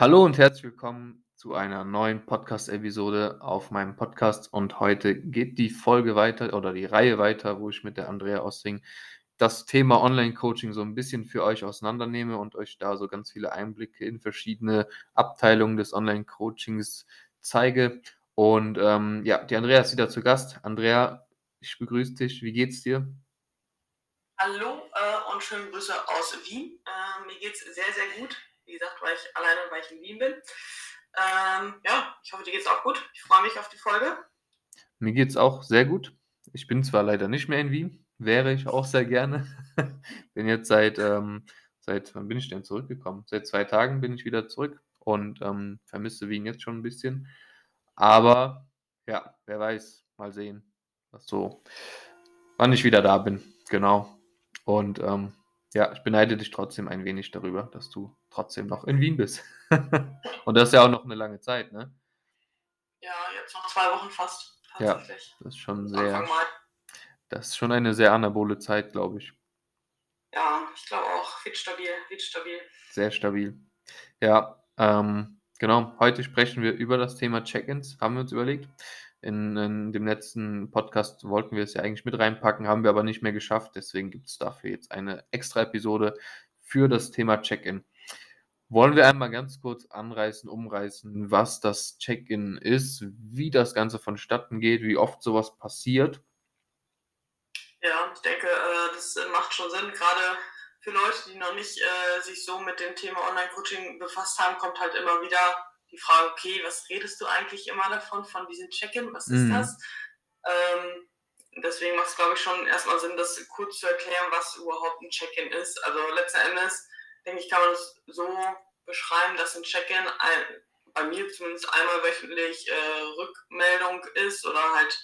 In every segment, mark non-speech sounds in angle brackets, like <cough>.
Hallo und herzlich willkommen zu einer neuen Podcast-Episode auf meinem Podcast. Und heute geht die Folge weiter oder die Reihe weiter, wo ich mit der Andrea Ossing das Thema Online-Coaching so ein bisschen für euch auseinandernehme und euch da so ganz viele Einblicke in verschiedene Abteilungen des Online-Coachings zeige. Und ähm, ja, die Andrea ist wieder zu Gast. Andrea, ich begrüße dich. Wie geht's dir? Hallo äh, und schöne Grüße aus Wien. Äh, mir geht's sehr, sehr gut. Wie gesagt, weil ich alleine, weil ich in Wien bin. Ähm, ja, ich hoffe, dir geht's auch gut. Ich freue mich auf die Folge. Mir geht's auch sehr gut. Ich bin zwar leider nicht mehr in Wien, wäre ich auch sehr gerne. <laughs> bin jetzt seit, ähm, seit, wann bin ich denn zurückgekommen? Seit zwei Tagen bin ich wieder zurück und ähm, vermisse Wien jetzt schon ein bisschen. Aber ja, wer weiß, mal sehen, was so, wann ich wieder da bin. Genau. Und ähm, ja, ich beneide dich trotzdem ein wenig darüber, dass du trotzdem noch in Wien bist. <laughs> und das ist ja auch noch eine lange Zeit, ne? Ja, jetzt noch zwei Wochen fast. Ja, das ist schon sehr. Das ist schon eine sehr anabole Zeit, glaube ich. Ja, ich glaube auch. Wird stabil, wird stabil. Sehr stabil. Ja, ähm, genau. Heute sprechen wir über das Thema Check-ins, haben wir uns überlegt. In, in, dem letzten Podcast wollten wir es ja eigentlich mit reinpacken, haben wir aber nicht mehr geschafft. Deswegen gibt es dafür jetzt eine extra Episode für das Thema Check-in. Wollen wir einmal ganz kurz anreißen, umreißen, was das Check-in ist, wie das Ganze vonstatten geht, wie oft sowas passiert? Ja, ich denke, äh, das macht schon Sinn. Gerade für Leute, die noch nicht äh, sich so mit dem Thema Online-Coaching befasst haben, kommt halt immer wieder die Frage, okay, was redest du eigentlich immer davon, von diesem Check-in? Was ist mhm. das? Ähm, deswegen macht es, glaube ich, schon erstmal Sinn, das kurz zu erklären, was überhaupt ein Check-in ist. Also letzten Endes, denke ich, kann man es so beschreiben, dass ein Check-in bei mir zumindest einmal wöchentlich äh, Rückmeldung ist oder halt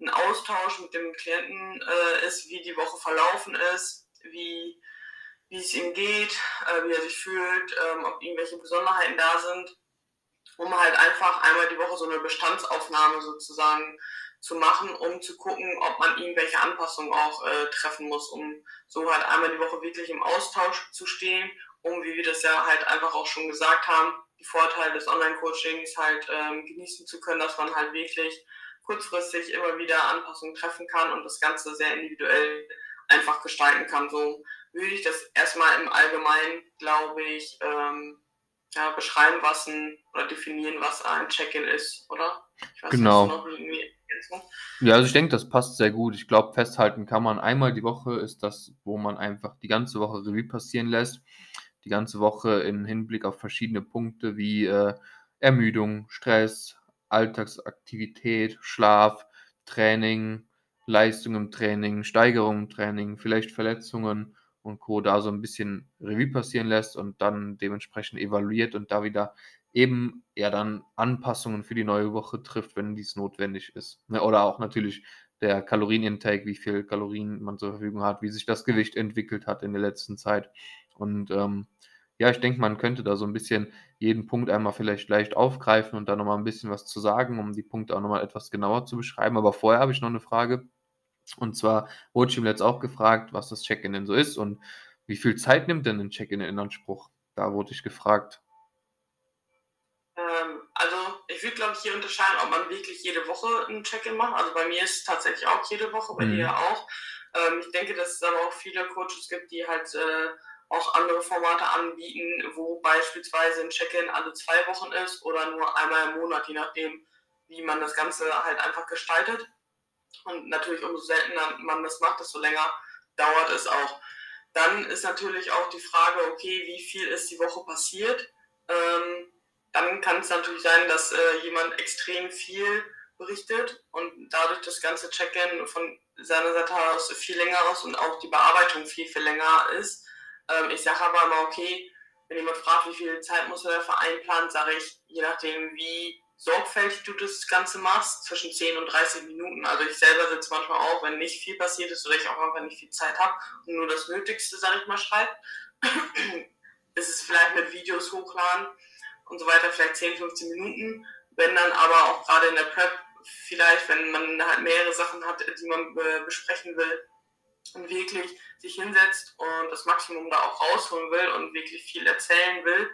ein Austausch mit dem Klienten äh, ist, wie die Woche verlaufen ist, wie, wie es ihm geht, äh, wie er sich fühlt, ähm, ob irgendwelche Besonderheiten da sind um halt einfach einmal die Woche so eine Bestandsaufnahme sozusagen zu machen, um zu gucken, ob man irgendwelche Anpassungen auch äh, treffen muss, um so halt einmal die Woche wirklich im Austausch zu stehen, um, wie wir das ja halt einfach auch schon gesagt haben, die Vorteile des Online-Coachings halt ähm, genießen zu können, dass man halt wirklich kurzfristig immer wieder Anpassungen treffen kann und das Ganze sehr individuell einfach gestalten kann. So würde ich das erstmal im Allgemeinen, glaube ich, ähm, ja, beschreiben, was ein oder definieren, was ein Check-in ist, oder? Weiß, genau. Ja, also ich denke, das passt sehr gut. Ich glaube, festhalten kann man einmal die Woche ist das, wo man einfach die ganze Woche Revue passieren lässt. Die ganze Woche im Hinblick auf verschiedene Punkte wie äh, Ermüdung, Stress, Alltagsaktivität, Schlaf, Training, Leistung im Training, Steigerung im Training, vielleicht Verletzungen und Co. da so ein bisschen Revue passieren lässt und dann dementsprechend evaluiert und da wieder eben ja dann Anpassungen für die neue Woche trifft, wenn dies notwendig ist. Ne, oder auch natürlich der Kalorienintake, wie viel Kalorien man zur Verfügung hat, wie sich das Gewicht entwickelt hat in der letzten Zeit. Und ähm, ja, ich denke, man könnte da so ein bisschen jeden Punkt einmal vielleicht leicht aufgreifen und da nochmal ein bisschen was zu sagen, um die Punkte auch nochmal etwas genauer zu beschreiben. Aber vorher habe ich noch eine Frage. Und zwar wurde ich ihm jetzt auch gefragt, was das Check-in denn so ist und wie viel Zeit nimmt denn ein Check-in in Anspruch? Da wurde ich gefragt. Ähm, also ich würde, glaube ich, hier unterscheiden, ob man wirklich jede Woche ein Check-in macht. Also bei mir ist es tatsächlich auch jede Woche, bei mhm. dir auch. Ähm, ich denke, dass es aber auch viele Coaches gibt, die halt äh, auch andere Formate anbieten, wo beispielsweise ein Check-in alle zwei Wochen ist oder nur einmal im Monat, je nachdem, wie man das Ganze halt einfach gestaltet. Und natürlich, umso seltener man das macht, desto länger dauert es auch. Dann ist natürlich auch die Frage, okay, wie viel ist die Woche passiert? Ähm, dann kann es natürlich sein, dass äh, jemand extrem viel berichtet und dadurch das ganze Check-in von seiner Seite aus viel länger aus und auch die Bearbeitung viel, viel länger ist. Ähm, ich sage aber immer, okay, wenn jemand fragt, wie viel Zeit muss der Verein planen, sage ich, je nachdem, wie sorgfältig du das Ganze machst, zwischen 10 und 30 Minuten. Also ich selber sitze manchmal auch, wenn nicht viel passiert ist oder ich auch einfach nicht viel Zeit habe und nur das Nötigste, sage ich mal, schreibe. <clears throat> ist es vielleicht mit Videos hochladen und so weiter, vielleicht 10, 15 Minuten. Wenn dann aber auch gerade in der Prep vielleicht, wenn man halt mehrere Sachen hat, die man besprechen will und wirklich sich hinsetzt und das Maximum da auch rausholen will und wirklich viel erzählen will,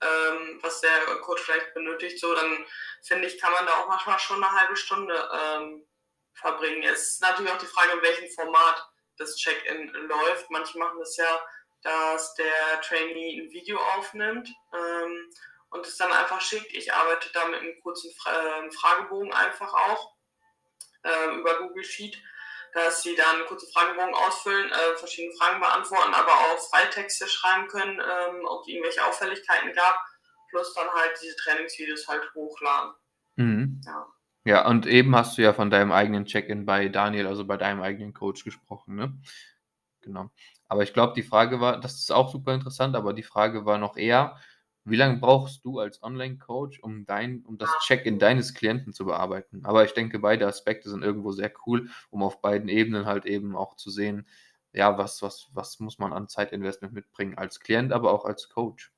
ähm, was der Coach vielleicht benötigt, so, dann finde ich, kann man da auch manchmal schon eine halbe Stunde ähm, verbringen. Es ist natürlich auch die Frage, in welchem Format das Check-in läuft. Manche machen das ja, dass der Trainee ein Video aufnimmt ähm, und es dann einfach schickt. Ich arbeite da mit einem kurzen Fra äh, Fragebogen einfach auch äh, über Google Sheet, dass sie dann kurze Fragebogen ausfüllen, äh, verschiedene Fragen beantworten, aber auch Freitexte schreiben können, ähm, ob es irgendwelche Auffälligkeiten gab, plus dann halt diese Trainingsvideos halt hochladen. Mhm. Ja. Ja, und eben hast du ja von deinem eigenen Check-in bei Daniel, also bei deinem eigenen Coach gesprochen, ne? Genau. Aber ich glaube, die Frage war, das ist auch super interessant, aber die Frage war noch eher, wie lange brauchst du als Online-Coach, um dein, um das Check-in deines Klienten zu bearbeiten? Aber ich denke, beide Aspekte sind irgendwo sehr cool, um auf beiden Ebenen halt eben auch zu sehen, ja, was, was, was muss man an Zeitinvestment mitbringen als Klient, aber auch als Coach.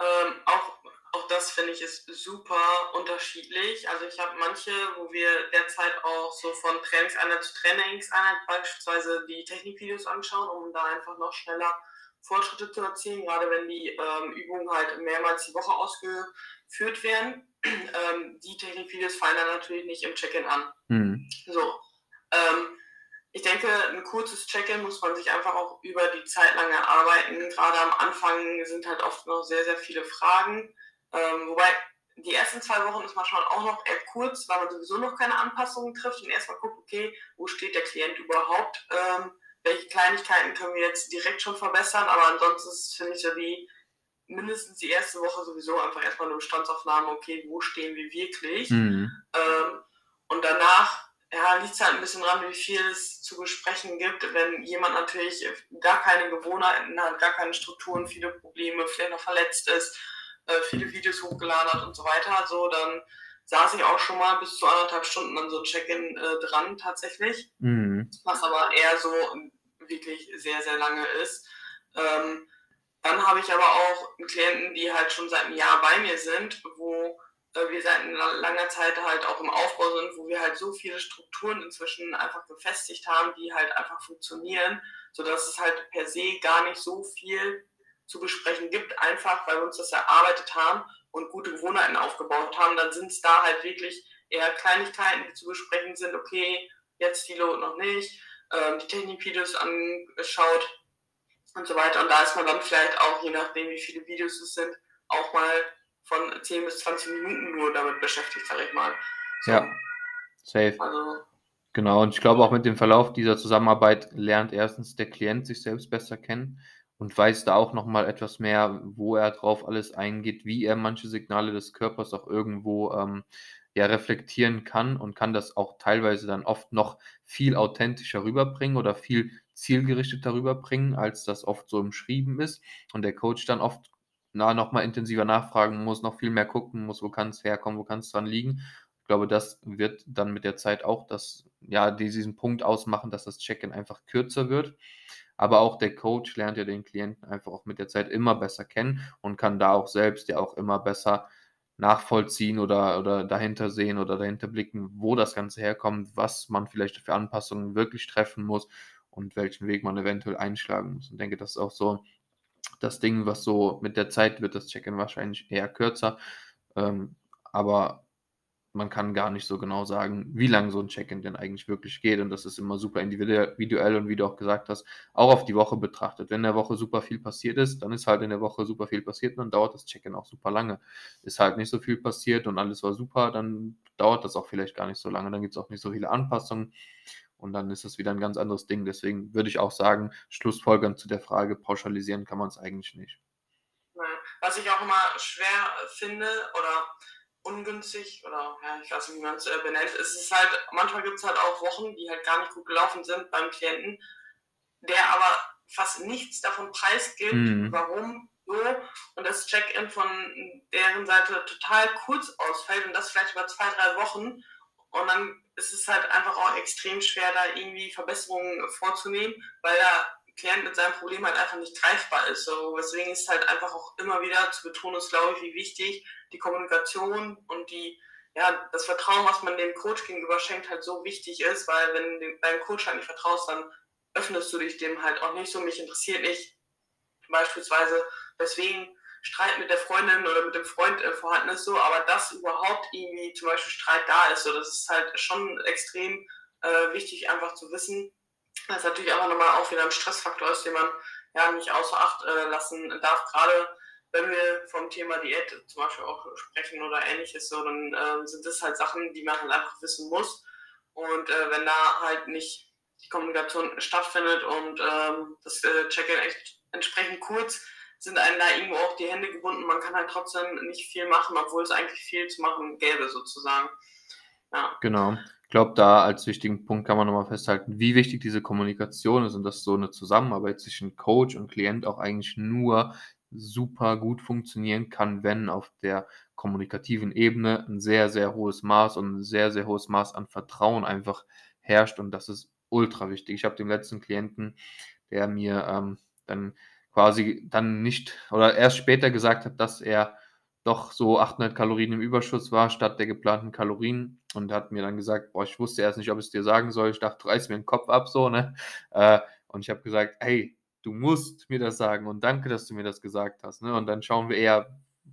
Ähm, auch, auch das finde ich ist super unterschiedlich. Also ich habe manche, wo wir derzeit auch so von Trainingseinheit zu Trainingseinheit beispielsweise die Technikvideos anschauen, um da einfach noch schneller Fortschritte zu erzielen, gerade wenn die ähm, Übungen halt mehrmals die Woche ausgeführt werden. <clears throat> Ähm, die Technikvideos fallen dann natürlich nicht im Check-in an. Mhm. So. Ähm, ich denke, ein kurzes Check-in muss man sich einfach auch über die Zeit lang erarbeiten. Gerade am Anfang sind halt oft noch sehr, sehr viele Fragen. Ähm, wobei die ersten zwei Wochen ist manchmal auch noch eher kurz, weil man sowieso noch keine Anpassungen trifft und erstmal guckt, okay, wo steht der Klient überhaupt? Welche Kleinigkeiten können wir jetzt direkt schon verbessern, aber ansonsten ist es, finde ich, so wie mindestens die erste Woche sowieso einfach erstmal eine Bestandsaufnahme, okay, wo stehen wir wirklich? Mhm. Ähm, und danach ja, liegt es halt ein bisschen dran, wie viel es zu besprechen gibt. Wenn jemand natürlich gar keine Gewohnheiten hat, gar keine Strukturen, viele Probleme, vielleicht noch verletzt ist, äh, viele Videos hochgeladen hat und so weiter, so dann saß ich auch schon mal bis zu anderthalb Stunden an so Check-in äh, dran tatsächlich, mhm. was aber eher so wirklich sehr, sehr lange ist. Ähm, dann habe ich aber auch Klienten, die halt schon seit einem Jahr bei mir sind, wo äh, wir seit langer Zeit halt auch im Aufbau sind, wo wir halt so viele Strukturen inzwischen einfach befestigt haben, die halt einfach funktionieren, sodass es halt per se gar nicht so viel zu besprechen gibt, einfach weil wir uns das erarbeitet haben und gute Gewohnheiten aufgebaut haben, dann sind es da halt wirklich eher Kleinigkeiten, die zu besprechen sind. Okay, jetzt die Load noch nicht, ähm, die Technikvideos angeschaut und so weiter. Und da ist man dann vielleicht auch, je nachdem wie viele Videos es sind, auch mal von 10 bis 20 Minuten nur damit beschäftigt, sag ich mal. So. Ja, safe. Also, genau, und ich glaube auch mit dem Verlauf dieser Zusammenarbeit lernt erstens der Klient sich selbst besser kennen und weiß da auch nochmal etwas mehr, wo er drauf alles eingeht, wie er manche Signale des Körpers auch irgendwo ähm, ja, reflektieren kann und kann das auch teilweise dann oft noch viel authentischer rüberbringen oder viel zielgerichteter rüberbringen, als das oft so umschrieben ist. Und der Coach dann oft na, nochmal intensiver nachfragen muss, noch viel mehr gucken muss, wo kann es herkommen, wo kann es dran liegen. Ich glaube, das wird dann mit der Zeit auch das, ja, diesen Punkt ausmachen, dass das Check-in einfach kürzer wird. Aber auch der Coach lernt ja den Klienten einfach auch mit der Zeit immer besser kennen und kann da auch selbst ja auch immer besser nachvollziehen oder, oder dahinter sehen oder dahinter blicken, wo das Ganze herkommt, was man vielleicht für Anpassungen wirklich treffen muss und welchen Weg man eventuell einschlagen muss. Und denke, das ist auch so das Ding, was so mit der Zeit wird das Check-in wahrscheinlich eher kürzer. Ähm, aber man kann gar nicht so genau sagen, wie lange so ein Check-in denn eigentlich wirklich geht. Und das ist immer super individuell und wie du auch gesagt hast, auch auf die Woche betrachtet. Wenn in der Woche super viel passiert ist, dann ist halt in der Woche super viel passiert und dann dauert das Check-in auch super lange. Ist halt nicht so viel passiert und alles war super, dann dauert das auch vielleicht gar nicht so lange. Dann gibt es auch nicht so viele Anpassungen und dann ist das wieder ein ganz anderes Ding. Deswegen würde ich auch sagen, Schlussfolgern zu der Frage, pauschalisieren kann man es eigentlich nicht. Was ich auch immer schwer finde oder ungünstig oder ja, ich weiß nicht, wie man es äh, benennt. Es ist halt, manchmal gibt es halt auch Wochen, die halt gar nicht gut gelaufen sind beim Klienten, der aber fast nichts davon preisgibt, mhm. warum so und das Check-in von deren Seite total kurz ausfällt und das vielleicht über zwei, drei Wochen und dann ist es halt einfach auch extrem schwer, da irgendwie Verbesserungen vorzunehmen, weil der Klient mit seinem Problem halt einfach nicht greifbar ist. So, deswegen ist halt einfach auch immer wieder zu betonen, ist glaube ich, wie wichtig die Kommunikation und die, ja, das Vertrauen, was man dem Coach gegenüber schenkt, halt so wichtig ist, weil wenn du deinem Coach halt nicht vertraust, dann öffnest du dich dem halt auch nicht so. Mich interessiert nicht beispielsweise, weswegen Streit mit der Freundin oder mit dem Freund äh, vorhanden ist, so, aber dass überhaupt irgendwie zum Beispiel Streit da ist, so, das ist halt schon extrem äh, wichtig, einfach zu wissen. Das ist natürlich einfach nochmal auch wieder ein Stressfaktor ist, den man ja nicht außer Acht äh, lassen darf, gerade wenn wir vom Thema Diät zum Beispiel auch sprechen oder ähnliches, so, dann äh, sind das halt Sachen, die man halt einfach wissen muss. Und äh, wenn da halt nicht die Kommunikation stattfindet und ähm, das äh, Check-in echt entsprechend kurz, sind einem da irgendwo auch die Hände gebunden. Man kann halt trotzdem nicht viel machen, obwohl es eigentlich viel zu machen gäbe, sozusagen. Ja. Genau. Ich glaube, da als wichtigen Punkt kann man nochmal festhalten, wie wichtig diese Kommunikation ist und dass so eine Zusammenarbeit zwischen Coach und Klient auch eigentlich nur super gut funktionieren kann, wenn auf der kommunikativen Ebene ein sehr, sehr hohes Maß und ein sehr, sehr hohes Maß an Vertrauen einfach herrscht und das ist ultra wichtig. Ich habe den letzten Klienten, der mir ähm, dann quasi dann nicht oder erst später gesagt hat, dass er doch so 800 Kalorien im Überschuss war statt der geplanten Kalorien und hat mir dann gesagt, boah, ich wusste erst nicht, ob ich es dir sagen soll. Ich dachte, reiß mir den Kopf ab so, ne? Äh, und ich habe gesagt, hey, du musst mir das sagen und danke, dass du mir das gesagt hast. Ne? Und dann schauen wir eher,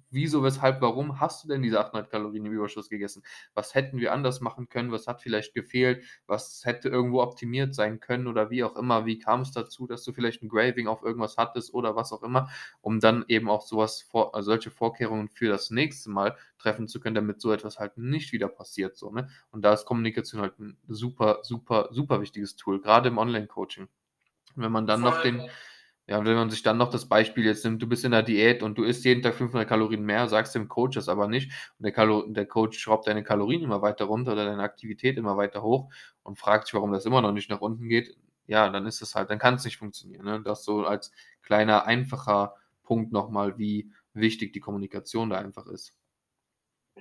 wieso, weshalb, warum hast du denn diese 800 Kalorien im Überschuss gegessen? Was hätten wir anders machen können? Was hat vielleicht gefehlt? Was hätte irgendwo optimiert sein können oder wie auch immer? Wie kam es dazu, dass du vielleicht ein Graving auf irgendwas hattest oder was auch immer, um dann eben auch sowas vor, also solche Vorkehrungen für das nächste Mal treffen zu können, damit so etwas halt nicht wieder passiert. So, ne? Und da ist Kommunikation halt ein super, super, super wichtiges Tool, gerade im Online-Coaching. Wenn man dann noch den, ja, wenn man sich dann noch das Beispiel jetzt nimmt, du bist in der Diät und du isst jeden Tag 500 Kalorien mehr, sagst dem Coach das aber nicht und der, Kalo der Coach schraubt deine Kalorien immer weiter runter oder deine Aktivität immer weiter hoch und fragt sich, warum das immer noch nicht nach unten geht, ja, dann ist es halt, dann kann es nicht funktionieren. Ne? Das so als kleiner, einfacher Punkt nochmal, wie wichtig die Kommunikation da einfach ist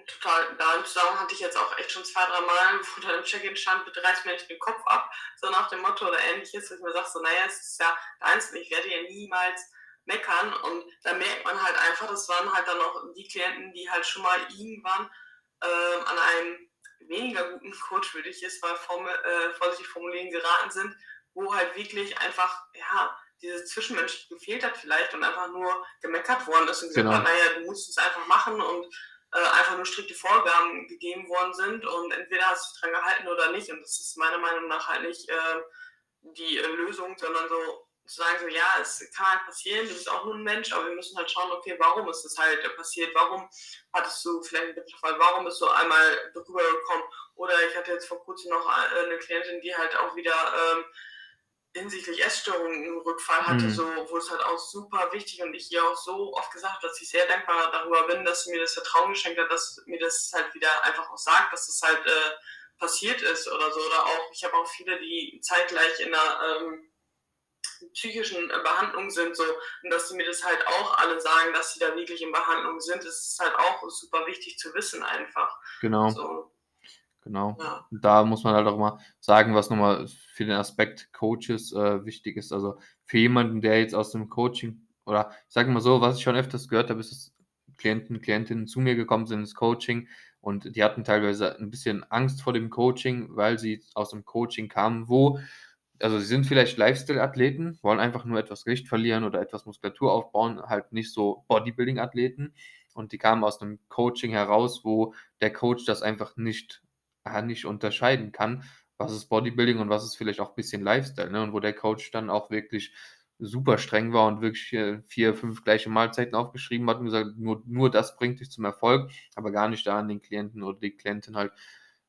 total, da Zusammenhang hatte ich jetzt auch echt schon zwei, drei Mal, <laughs> wo dann im Check-in stand, bitte reiß mir nicht den Kopf ab, so nach dem Motto oder ähnliches, dass ich mir sage, so, naja, es ist ja deins und ich werde ja niemals meckern und da merkt man halt einfach, das waren halt dann noch die Klienten, die halt schon mal irgendwann ähm, an einem weniger guten Coach, würde ich jetzt mal form äh, vorsichtig formulieren, geraten sind, wo halt wirklich einfach, ja, dieses Zwischenmenschliche gefehlt hat vielleicht und einfach nur gemeckert worden ist und gesagt genau. hat, naja, du musst es einfach machen und äh, einfach nur strikte Vorgaben gegeben worden sind und entweder hast du dich dran gehalten oder nicht. Und das ist meiner Meinung nach halt nicht äh, die äh, Lösung, sondern so zu sagen, so ja, es kann halt passieren, du bist auch nur ein Mensch, aber wir müssen halt schauen, okay, warum ist das halt passiert? Warum hattest du vielleicht einen Bitterfall? Warum bist du einmal darüber gekommen? Oder ich hatte jetzt vor kurzem noch äh, eine Klientin, die halt auch wieder ähm, hinsichtlich Essstörungen einen Rückfall hatte, mhm. so, wo es halt auch super wichtig und ich ihr auch so oft gesagt habe, dass ich sehr dankbar darüber bin, dass sie mir das Vertrauen geschenkt hat, dass mir das halt wieder einfach auch sagt, dass es das halt äh, passiert ist oder so. Oder auch, ich habe auch viele, die zeitgleich in einer ähm, psychischen Behandlung sind, so, und dass sie mir das halt auch alle sagen, dass sie da wirklich in Behandlung sind, das ist halt auch super wichtig zu wissen einfach. Genau. So. Genau. Ja. Da muss man halt auch mal sagen, was nochmal für den Aspekt Coaches äh, wichtig ist. Also für jemanden, der jetzt aus dem Coaching oder ich sage mal so, was ich schon öfters gehört habe, ist, dass Klienten, Klientinnen zu mir gekommen sind ins Coaching und die hatten teilweise ein bisschen Angst vor dem Coaching, weil sie aus dem Coaching kamen, wo, also sie sind vielleicht Lifestyle-Athleten, wollen einfach nur etwas Gewicht verlieren oder etwas Muskulatur aufbauen, halt nicht so Bodybuilding-Athleten und die kamen aus einem Coaching heraus, wo der Coach das einfach nicht nicht unterscheiden kann, was ist Bodybuilding und was ist vielleicht auch ein bisschen Lifestyle, ne? Und wo der Coach dann auch wirklich super streng war und wirklich vier, fünf gleiche Mahlzeiten aufgeschrieben hat und gesagt, nur, nur das bringt dich zum Erfolg, aber gar nicht da an den Klienten oder die Klientin halt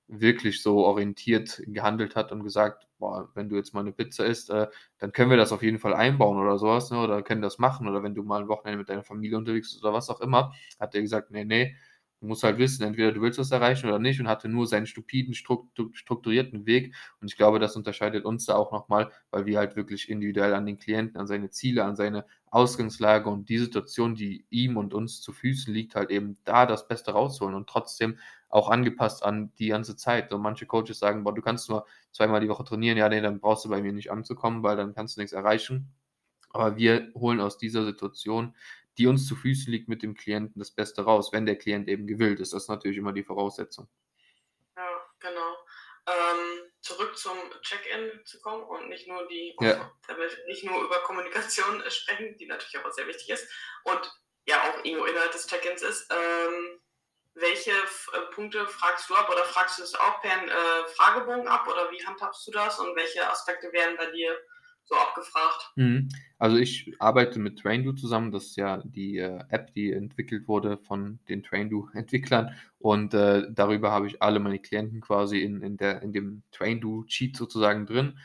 wirklich so orientiert gehandelt hat und gesagt, boah, wenn du jetzt mal eine Pizza isst, äh, dann können wir das auf jeden Fall einbauen oder sowas, ne? oder können das machen, oder wenn du mal ein Wochenende mit deiner Familie unterwegs bist oder was auch immer, hat er gesagt, nee, nee, Du musst halt wissen, entweder du willst was erreichen oder nicht und hatte nur seinen stupiden, strukturierten Weg. Und ich glaube, das unterscheidet uns da auch nochmal, weil wir halt wirklich individuell an den Klienten, an seine Ziele, an seine Ausgangslage und die Situation, die ihm und uns zu Füßen liegt, halt eben da das Beste rausholen und trotzdem auch angepasst an die ganze Zeit. Und manche Coaches sagen, boah, du kannst nur zweimal die Woche trainieren, ja, nee, dann brauchst du bei mir nicht anzukommen, weil dann kannst du nichts erreichen. Aber wir holen aus dieser Situation die uns zu Füßen liegt, mit dem Klienten das Beste raus, wenn der Klient eben gewillt ist. Das ist natürlich immer die Voraussetzung. Ja, genau. Ähm, zurück zum Check-in zu kommen und nicht nur die, ja. damit nicht nur über Kommunikation <laughs> sprechen, die natürlich auch sehr wichtig ist. Und ja auch irgendwo Inhalt des Check-ins ist. Ähm, welche äh, Punkte fragst du ab oder fragst du es auch per äh, Fragebogen ab oder wie handhabst du das und welche Aspekte werden bei dir so abgefragt? Mhm. Also ich arbeite mit Traindu zusammen, das ist ja die äh, App, die entwickelt wurde von den Traindu-Entwicklern und äh, darüber habe ich alle meine Klienten quasi in, in, der, in dem Traindu-Cheat sozusagen drin.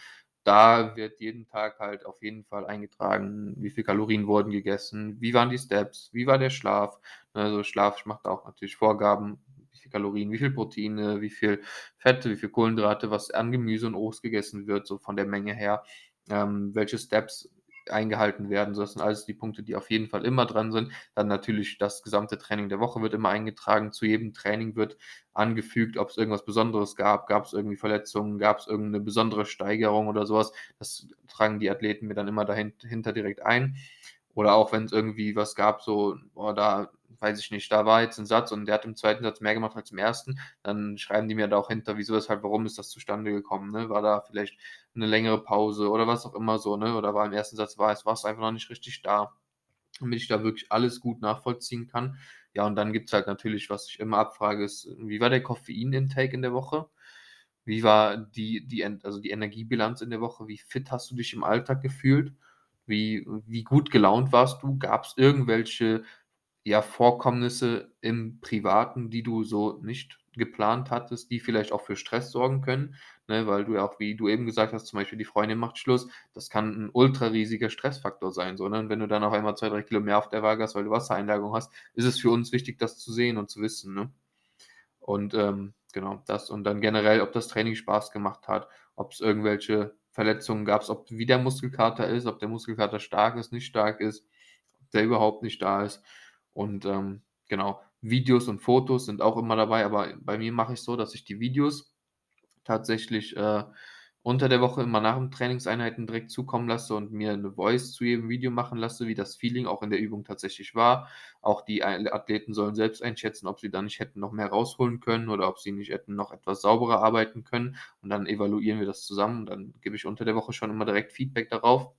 Da wird jeden Tag halt auf jeden Fall eingetragen, wie viel Kalorien wurden gegessen, wie waren die Steps, wie war der Schlaf. Also Schlaf macht auch natürlich Vorgaben, wie viel Kalorien, wie viel Proteine, wie viel Fette, wie viel Kohlenhydrate, was an Gemüse und Obst gegessen wird, so von der Menge her ähm, welche Steps eingehalten werden. Das sind alles die Punkte, die auf jeden Fall immer dran sind. Dann natürlich das gesamte Training der Woche wird immer eingetragen. Zu jedem Training wird angefügt, ob es irgendwas Besonderes gab, gab es irgendwie Verletzungen, gab es irgendeine besondere Steigerung oder sowas. Das tragen die Athleten mir dann immer dahinter direkt ein. Oder auch wenn es irgendwie was gab, so, boah, da weiß ich nicht, da war jetzt ein Satz und der hat im zweiten Satz mehr gemacht als im ersten, dann schreiben die mir da auch hinter, wieso, weshalb, warum ist das zustande gekommen, ne? War da vielleicht eine längere Pause oder was auch immer so, ne? Oder war im ersten Satz war es, war es einfach noch nicht richtig da, damit ich da wirklich alles gut nachvollziehen kann. Ja, und dann gibt es halt natürlich, was ich immer abfrage, ist, wie war der Koffein-Intake in der Woche? Wie war die, die, also die Energiebilanz in der Woche? Wie fit hast du dich im Alltag gefühlt? Wie, wie gut gelaunt warst du? Gab es irgendwelche ja, Vorkommnisse im Privaten, die du so nicht geplant hattest, die vielleicht auch für Stress sorgen können, ne, weil du ja auch, wie du eben gesagt hast, zum Beispiel die Freundin macht Schluss, das kann ein ultra riesiger Stressfaktor sein, so, ne? Wenn du dann auf einmal zwei, drei Kilo mehr auf der Waage hast, weil du Wassereinlagerung hast, ist es für uns wichtig, das zu sehen und zu wissen, ne? Und ähm, genau, das und dann generell, ob das Training Spaß gemacht hat, ob es irgendwelche Verletzungen gab, ob wie der Muskelkater ist, ob der Muskelkater stark ist, nicht stark ist, ob der überhaupt nicht da ist. Und ähm, genau, Videos und Fotos sind auch immer dabei, aber bei mir mache ich so, dass ich die Videos tatsächlich äh, unter der Woche immer nach den Trainingseinheiten direkt zukommen lasse und mir eine Voice zu jedem Video machen lasse, wie das Feeling auch in der Übung tatsächlich war. Auch die Athleten sollen selbst einschätzen, ob sie da nicht hätten noch mehr rausholen können oder ob sie nicht hätten noch etwas sauberer arbeiten können. Und dann evaluieren wir das zusammen und dann gebe ich unter der Woche schon immer direkt Feedback darauf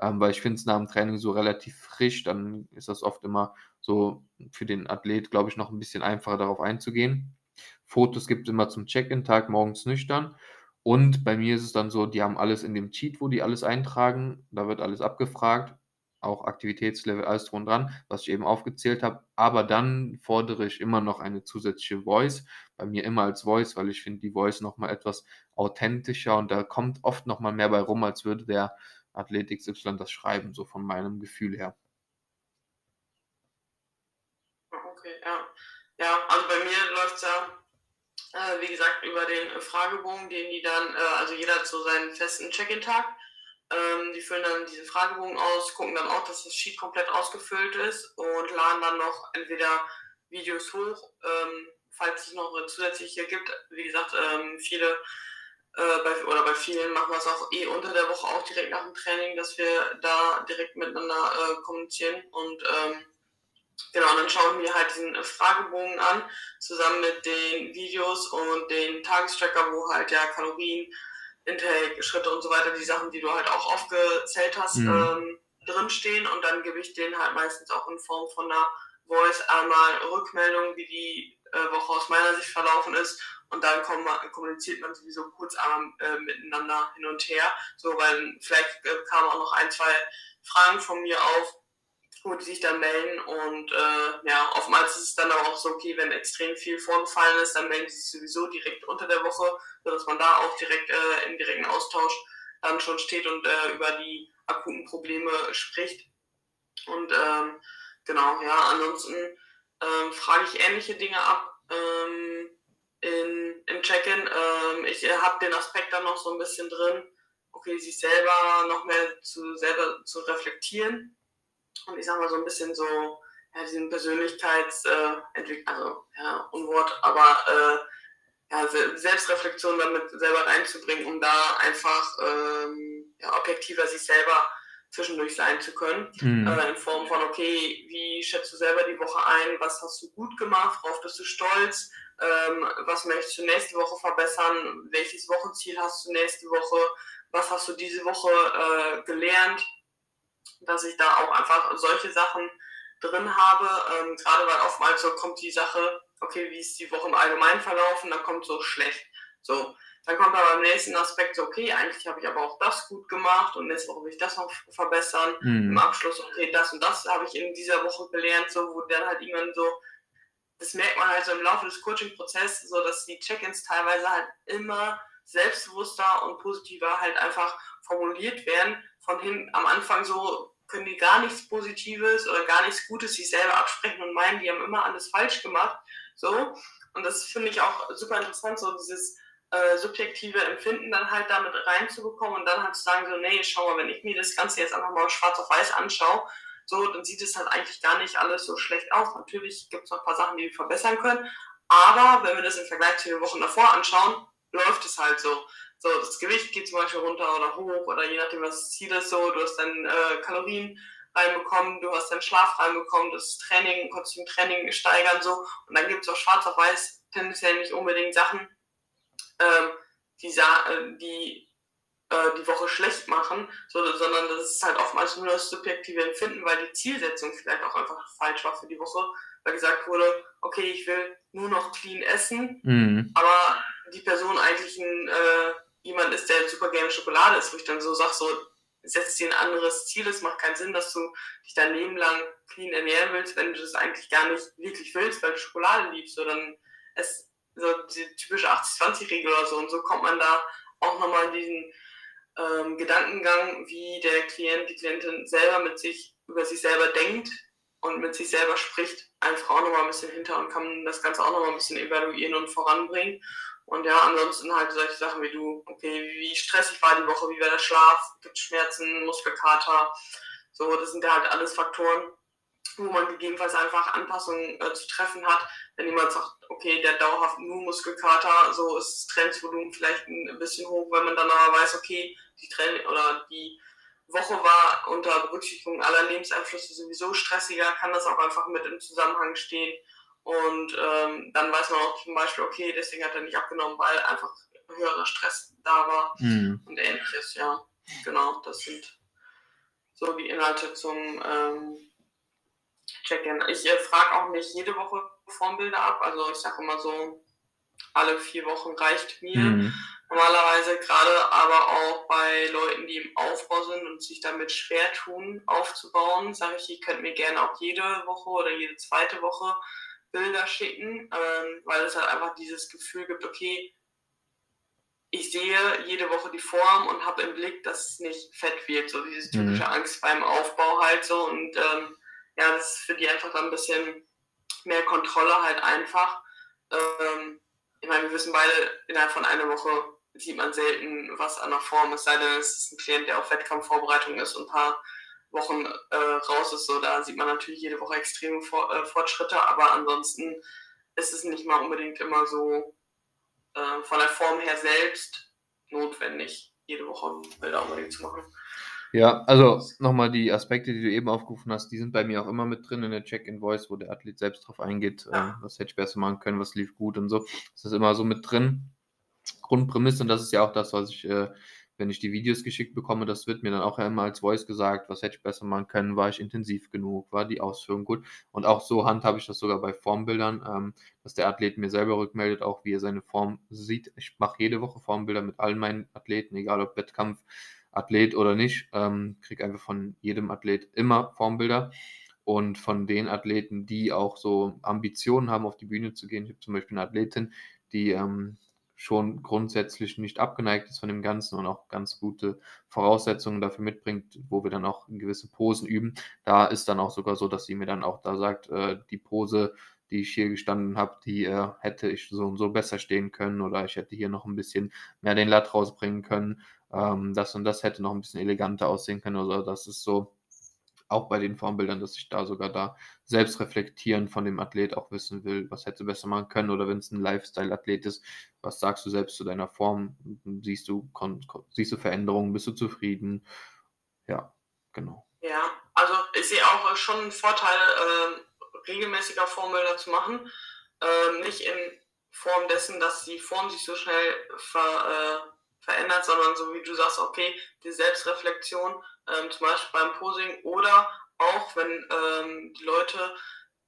ähm, weil ich finde es nach dem Training so relativ frisch, dann ist das oft immer so für den Athlet, glaube ich, noch ein bisschen einfacher darauf einzugehen. Fotos gibt es immer zum Check-in-Tag morgens nüchtern. Und bei mir ist es dann so, die haben alles in dem Cheat, wo die alles eintragen. Da wird alles abgefragt, auch Aktivitätslevel, alles drum dran, was ich eben aufgezählt habe. Aber dann fordere ich immer noch eine zusätzliche Voice. Bei mir immer als Voice, weil ich finde die Voice nochmal etwas authentischer und da kommt oft nochmal mehr bei rum, als würde der Athlet XY das schreiben, so von meinem Gefühl her. Okay, ja. Ja, also bei mir läuft es ja, äh, wie gesagt, über den Fragebogen, den die dann, äh, also jeder hat so seinen festen Check-in-Tag. Ähm, die füllen dann diesen Fragebogen aus, gucken dann auch, dass das Sheet komplett ausgefüllt ist und laden dann noch entweder Videos hoch, ähm, falls es noch zusätzliche gibt. Wie gesagt, ähm, viele äh, bei, oder bei vielen machen wir es auch eh unter der Woche auch direkt nach dem Training, dass wir da direkt miteinander äh, kommunizieren und ähm, genau, dann schauen wir halt diesen Fragebogen an, zusammen mit den Videos und den Tagestracker, wo halt ja Kalorien, Intake, Schritte und so weiter, die Sachen, die du halt auch aufgezählt hast, mhm. ähm, drinstehen und dann gebe ich denen halt meistens auch in Form von einer Voice einmal Rückmeldung, wie die äh, Woche aus meiner Sicht verlaufen ist und dann kommuniziert man sowieso kurz äh, miteinander hin und her. So, weil vielleicht äh, kamen auch noch ein, zwei Fragen von mir auf, wo die sich dann melden. Und äh, ja, oftmals ist es dann aber auch so, okay, wenn extrem viel vorgefallen ist, dann melden sie sich sowieso direkt unter der Woche, sodass man da auch direkt äh, im direkten Austausch dann schon steht und äh, über die akuten Probleme spricht. Und ähm, genau, ja, ansonsten ähm, frage ich ähnliche Dinge ab. Ähm, in, im Check-in. Ähm, ich habe den Aspekt dann noch so ein bisschen drin, okay, sich selber noch mehr zu selber zu reflektieren und ich sag mal so ein bisschen so ja, diesen Persönlichkeitsentwicklung, äh, also ja, Unwort, aber äh, ja, Selbstreflexion damit selber reinzubringen, um da einfach ähm, ja, objektiver sich selber zwischendurch sein zu können. Mhm. Äh, in Form von, okay, wie schätzt du selber die Woche ein? Was hast du gut gemacht? Worauf bist du stolz? ähm, was möchtest du nächste Woche verbessern, welches Wochenziel hast du nächste Woche, was hast du diese Woche äh, gelernt, dass ich da auch einfach solche Sachen drin habe, ähm, gerade weil oftmals so kommt die Sache, okay, wie ist die Woche im Allgemeinen verlaufen, dann kommt so schlecht. So, dann kommt aber im nächsten Aspekt so, okay, eigentlich habe ich aber auch das gut gemacht und nächste Woche will ich das noch verbessern. Mhm. Im Abschluss, okay, das und das habe ich in dieser Woche gelernt, so, wo dann halt irgendwann so, das merkt man halt so im Laufe des Coaching-Prozesses, so, dass die Check-ins teilweise halt immer selbstbewusster und positiver halt einfach formuliert werden. Von hin am Anfang so können die gar nichts Positives oder gar nichts Gutes sich selber absprechen und meinen, die haben immer alles falsch gemacht. So. Und das finde ich auch super interessant, so dieses äh, subjektive Empfinden dann halt damit reinzubekommen und dann halt zu sagen, so, nee, schau mal, wenn ich mir das Ganze jetzt einfach mal schwarz auf weiß anschaue, so, dann sieht es halt eigentlich gar nicht alles so schlecht aus. Natürlich gibt es noch ein paar Sachen, die wir verbessern können, aber wenn wir das im Vergleich zu den Wochen davor anschauen, läuft es halt so. So, das Gewicht geht zum Beispiel runter oder hoch oder je nachdem, was das Ziel ist, so, du hast dann äh, Kalorien reinbekommen, du hast deinen Schlaf reinbekommen, das Training, konntest im Training steigern, so, und dann gibt es auch schwarz auf weiß tendenziell nicht unbedingt Sachen, ähm, die, äh, die äh, die Woche schlecht machen, so, sondern das ist halt oftmals nur das subjektive Empfinden, weil die Zielsetzung vielleicht auch einfach falsch war für die Woche, weil gesagt wurde, okay, ich will nur noch clean essen, mhm. aber die Person eigentlich ein, äh, jemand ist, der super gerne Schokolade isst, wo ich dann so sage, so, setzt dir ein anderes Ziel, es macht keinen Sinn, dass du dich dein Leben lang clean ernähren willst, wenn du das eigentlich gar nicht wirklich willst, weil du Schokolade liebst, so dann es so die typische 80-20-Regel oder so und so kommt man da auch nochmal in diesen ähm, Gedankengang, wie der Klient, die Klientin selber mit sich, über sich selber denkt und mit sich selber spricht, einfach auch nochmal ein bisschen hinter und kann das Ganze auch nochmal ein bisschen evaluieren und voranbringen. Und ja, ansonsten halt solche Sachen wie du, okay, wie stressig war die Woche, wie war der Schlaf, gibt Schmerzen, Muskelkater, so, das sind ja halt alles Faktoren, wo man gegebenenfalls einfach Anpassungen äh, zu treffen hat. Wenn jemand sagt, okay, der dauerhaft nur Muskelkater, so ist das Trainingsvolumen vielleicht ein bisschen hoch, wenn man dann aber weiß, okay, die Training oder die Woche war unter Berücksichtigung aller Lebenseinflüsse sowieso stressiger, kann das auch einfach mit im Zusammenhang stehen. Und ähm, dann weiß man auch zum Beispiel, okay, deswegen hat er nicht abgenommen, weil einfach höherer Stress da war mhm. und ähnliches, ja. Genau, das sind so die Inhalte zum ähm, Check-in. Ich äh, frage auch nicht jede Woche Formbilder ab, also ich sage immer so, alle vier Wochen reicht mir. Mhm. Normalerweise gerade aber auch bei Leuten, die im Aufbau sind und sich damit schwer tun, aufzubauen, sage ich, ich könnte mir gerne auch jede Woche oder jede zweite Woche Bilder schicken, ähm, weil es halt einfach dieses Gefühl gibt, okay, ich sehe jede Woche die Form und habe im Blick, dass es nicht fett wird, so diese typische mhm. Angst beim Aufbau halt so und ähm, ja, das ist für die einfach dann ein bisschen mehr Kontrolle halt einfach. Ähm, ich meine, wir wissen beide, innerhalb von einer Woche sieht man selten was an der Form, es sei denn, es ist ein Klient, der auf Wettkampfvorbereitung ist und ein paar Wochen äh, raus ist, so da sieht man natürlich jede Woche extreme For äh, Fortschritte, aber ansonsten ist es nicht mal unbedingt immer so äh, von der Form her selbst notwendig, jede Woche Bilder unbedingt zu machen. Ja, also nochmal die Aspekte, die du eben aufgerufen hast, die sind bei mir auch immer mit drin in der Check-in-Voice, wo der Athlet selbst drauf eingeht, äh, was hätte ich besser machen können, was lief gut und so. Das ist immer so mit drin. Grundprämisse, und das ist ja auch das, was ich äh, wenn ich die Videos geschickt bekomme, das wird mir dann auch immer als Voice gesagt, was hätte ich besser machen können, war ich intensiv genug, war die Ausführung gut. Und auch so handhabe ich das sogar bei Formbildern, ähm, dass der Athlet mir selber rückmeldet, auch wie er seine Form sieht. Ich mache jede Woche Formbilder mit allen meinen Athleten, egal ob Wettkampf, Athlet oder nicht, ähm, kriege einfach von jedem Athlet immer Formbilder. Und von den Athleten, die auch so Ambitionen haben, auf die Bühne zu gehen. Ich habe zum Beispiel eine Athletin, die ähm, schon grundsätzlich nicht abgeneigt ist von dem Ganzen und auch ganz gute Voraussetzungen dafür mitbringt, wo wir dann auch gewisse Posen üben. Da ist dann auch sogar so, dass sie mir dann auch da sagt, äh, die Pose, die ich hier gestanden habe, die äh, hätte ich so und so besser stehen können oder ich hätte hier noch ein bisschen mehr den Latt rausbringen können. Ähm, das und das hätte noch ein bisschen eleganter aussehen können. Also das ist so auch bei den Formbildern, dass ich da sogar da selbst reflektieren von dem Athlet auch wissen will, was hätte besser machen können oder wenn es ein Lifestyle-Athlet ist, was sagst du selbst zu deiner Form? Siehst du, siehst du Veränderungen? Bist du zufrieden? Ja, genau. Ja, also ich sehe auch schon einen Vorteil, äh, regelmäßiger Formbilder zu machen. Äh, nicht in Form dessen, dass die Form sich so schnell ver, äh, verändert, sondern so wie du sagst, okay, die Selbstreflexion, ähm, zum Beispiel beim Posing oder auch, wenn ähm, die Leute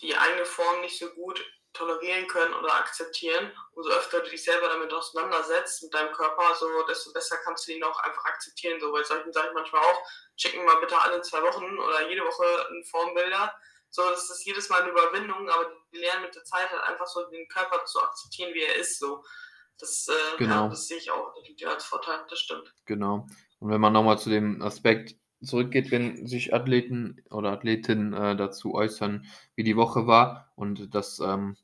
die eigene Form nicht so gut tolerieren können oder akzeptieren, umso öfter du dich selber damit auseinandersetzt mit deinem Körper, so desto besser kannst du ihn auch einfach akzeptieren. So, bei solchen sage ich manchmal auch, schicken mal bitte alle zwei Wochen oder jede Woche ein Formbilder. So, das ist jedes Mal eine Überwindung, aber die lernen mit der Zeit halt einfach so den Körper zu akzeptieren, wie er ist. So. Das, äh, genau. ja, das sehe ich auch als Vorteil, das stimmt. Genau. Und wenn man nochmal zu dem Aspekt zurückgeht, wenn sich Athleten oder Athletinnen äh, dazu äußern, wie die Woche war und das, ähm,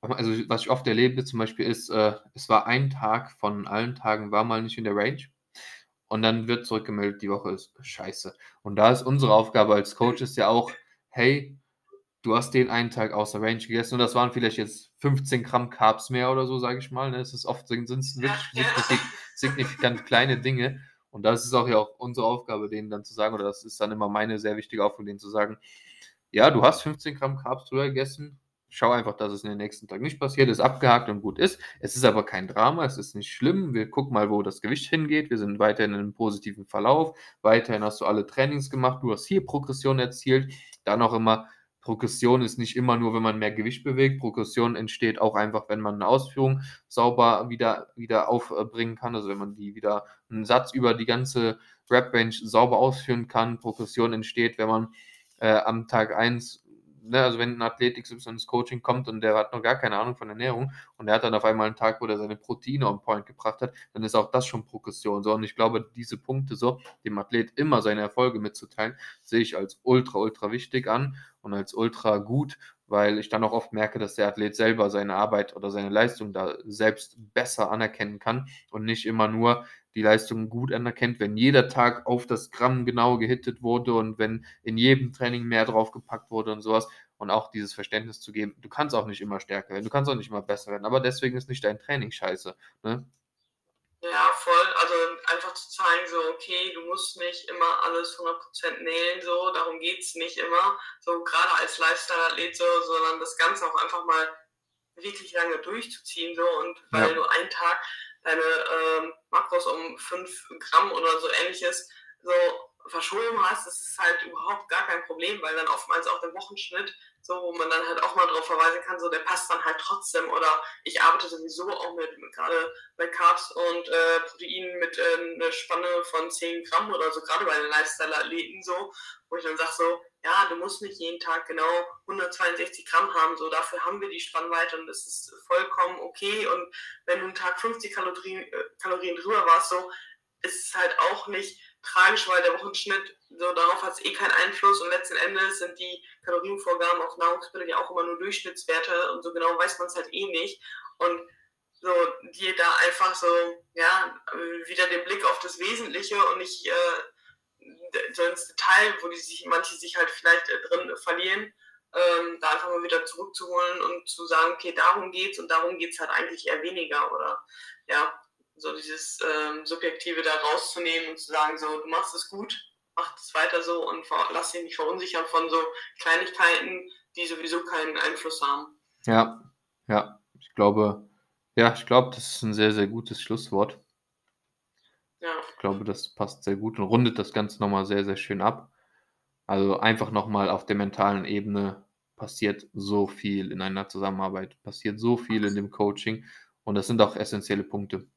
also was ich oft erlebe zum Beispiel ist, äh, es war ein Tag von allen Tagen, war mal nicht in der Range und dann wird zurückgemeldet, die Woche ist scheiße. Und da ist unsere Aufgabe als Coaches ja auch, hey, du hast den einen Tag außer Range gegessen und das waren vielleicht jetzt 15 Gramm Carbs mehr oder so, sage ich mal. Ne? Es ist oft sind es wirklich signifikant kleine Dinge und das ist auch ja auch unsere Aufgabe, denen dann zu sagen, oder das ist dann immer meine sehr wichtige Aufgabe, denen zu sagen, ja, du hast 15 Gramm Carbs drüber gegessen, schau einfach, dass es in den nächsten Tagen nicht passiert, ist abgehakt und gut ist. Es ist aber kein Drama, es ist nicht schlimm. Wir gucken mal, wo das Gewicht hingeht. Wir sind weiterhin in einem positiven Verlauf. Weiterhin hast du alle Trainings gemacht, du hast hier Progression erzielt. Dann auch immer Progression ist nicht immer nur, wenn man mehr Gewicht bewegt. Progression entsteht auch einfach, wenn man eine Ausführung sauber wieder, wieder aufbringen kann. Also wenn man die wieder einen Satz über die ganze Rap-Range sauber ausführen kann. Progression entsteht, wenn man äh, am Tag 1 ne, also wenn ein Athlet XY ins Coaching kommt und der hat noch gar keine Ahnung von Ernährung und der hat dann auf einmal einen Tag, wo er seine Proteine on point gebracht hat, dann ist auch das schon Progression. So, und ich glaube, diese Punkte so, dem Athlet immer seine Erfolge mitzuteilen, sehe ich als ultra, ultra wichtig an und als ultra gut, weil ich dann auch oft merke, dass der Athlet selber seine Arbeit oder seine Leistung da selbst besser anerkennen kann und nicht immer nur die Leistung gut anerkennt, wenn jeder Tag auf das Gramm genau gehittet wurde und wenn in jedem Training mehr draufgepackt wurde und sowas und auch dieses Verständnis zu geben, du kannst auch nicht immer stärker werden, du kannst auch nicht immer besser werden, aber deswegen ist nicht dein Training scheiße. Ne? Ja, voll. Einfach zu zeigen, so, okay, du musst nicht immer alles 100% nähen, so, darum geht es nicht immer, so gerade als Lifestyle-Athlet, so, sondern das Ganze auch einfach mal wirklich lange durchzuziehen, so, und weil ja. du einen Tag deine ähm, Makros um 5 Gramm oder so ähnliches so verschoben hast, das ist halt überhaupt gar kein Problem, weil dann oftmals auch der Wochenschnitt, so wo man dann halt auch mal drauf verweisen kann, so der passt dann halt trotzdem oder ich arbeite sowieso auch mit, mit gerade bei Carbs und äh, Proteinen mit äh, einer Spanne von 10 Gramm oder so, gerade bei den Lifestyle-Athleten so, wo ich dann sage so, ja, du musst nicht jeden Tag genau 162 Gramm haben, so dafür haben wir die Spannweite und das ist vollkommen okay. Und wenn du einen Tag 50 Kalorien, äh, Kalorien drüber warst, so ist es halt auch nicht tragisch, weil der Wochenschnitt, so darauf hat es eh keinen Einfluss. Und letzten Endes sind die Kalorienvorgaben auf Nahrungsmittel ja auch immer nur Durchschnittswerte. Und so genau weiß man es halt eh nicht. Und so dir da einfach so, ja, wieder den Blick auf das Wesentliche und nicht äh, so ins Detail, wo die sich, manche sich halt vielleicht äh, drin verlieren, ähm, da einfach mal wieder zurückzuholen und zu sagen, okay, darum geht's und darum geht's halt eigentlich eher weniger oder ja, so dieses ähm, Subjektive da rauszunehmen und zu sagen, so, du machst es gut, mach es weiter so und lass dich nicht verunsichern von so Kleinigkeiten, die sowieso keinen Einfluss haben. Ja, ja, ich glaube, ja, ich glaube, das ist ein sehr, sehr gutes Schlusswort. Ja. Ich glaube, das passt sehr gut und rundet das Ganze nochmal sehr, sehr schön ab. Also einfach nochmal auf der mentalen Ebene passiert so viel in einer Zusammenarbeit, passiert so viel in dem Coaching und das sind auch essentielle Punkte.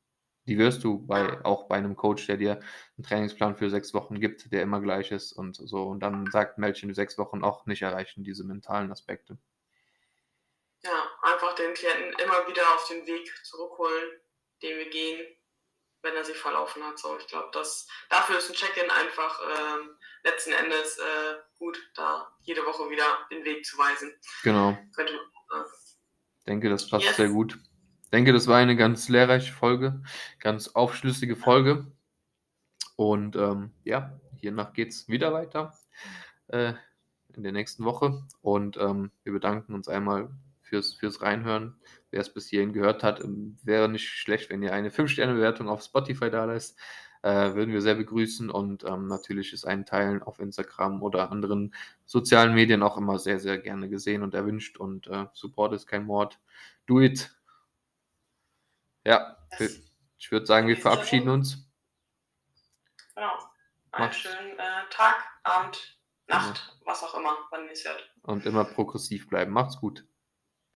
Die wirst du bei, auch bei einem Coach, der dir einen Trainingsplan für sechs Wochen gibt, der immer gleich ist und so. Und dann sagt Mädchen sechs Wochen auch nicht erreichen, diese mentalen Aspekte. Ja, einfach den Klienten immer wieder auf den Weg zurückholen, den wir gehen, wenn er sich verlaufen hat. So, ich glaube, dafür ist ein Check-in einfach äh, letzten Endes äh, gut, da jede Woche wieder den Weg zu weisen. Genau. Könnte man, äh, ich denke, das passt yes. sehr gut. Denke, das war eine ganz lehrreiche Folge, ganz aufschlüssige Folge. Und ähm, ja, hiernach geht es wieder weiter äh, in der nächsten Woche. Und ähm, wir bedanken uns einmal fürs, fürs Reinhören. Wer es bis hierhin gehört hat, ähm, wäre nicht schlecht, wenn ihr eine 5-Sterne-Bewertung auf Spotify da lässt. Äh, würden wir sehr begrüßen und ähm, natürlich ist ein Teilen auf Instagram oder anderen sozialen Medien auch immer sehr, sehr gerne gesehen und erwünscht und äh, Support ist kein Mord. Do it. Ja, ich würde sagen, wir verabschieden uns. Genau. Einen schönen äh, Tag, Abend, Nacht, genau. was auch immer, wann ihr es hört. Und immer progressiv bleiben. Macht's gut.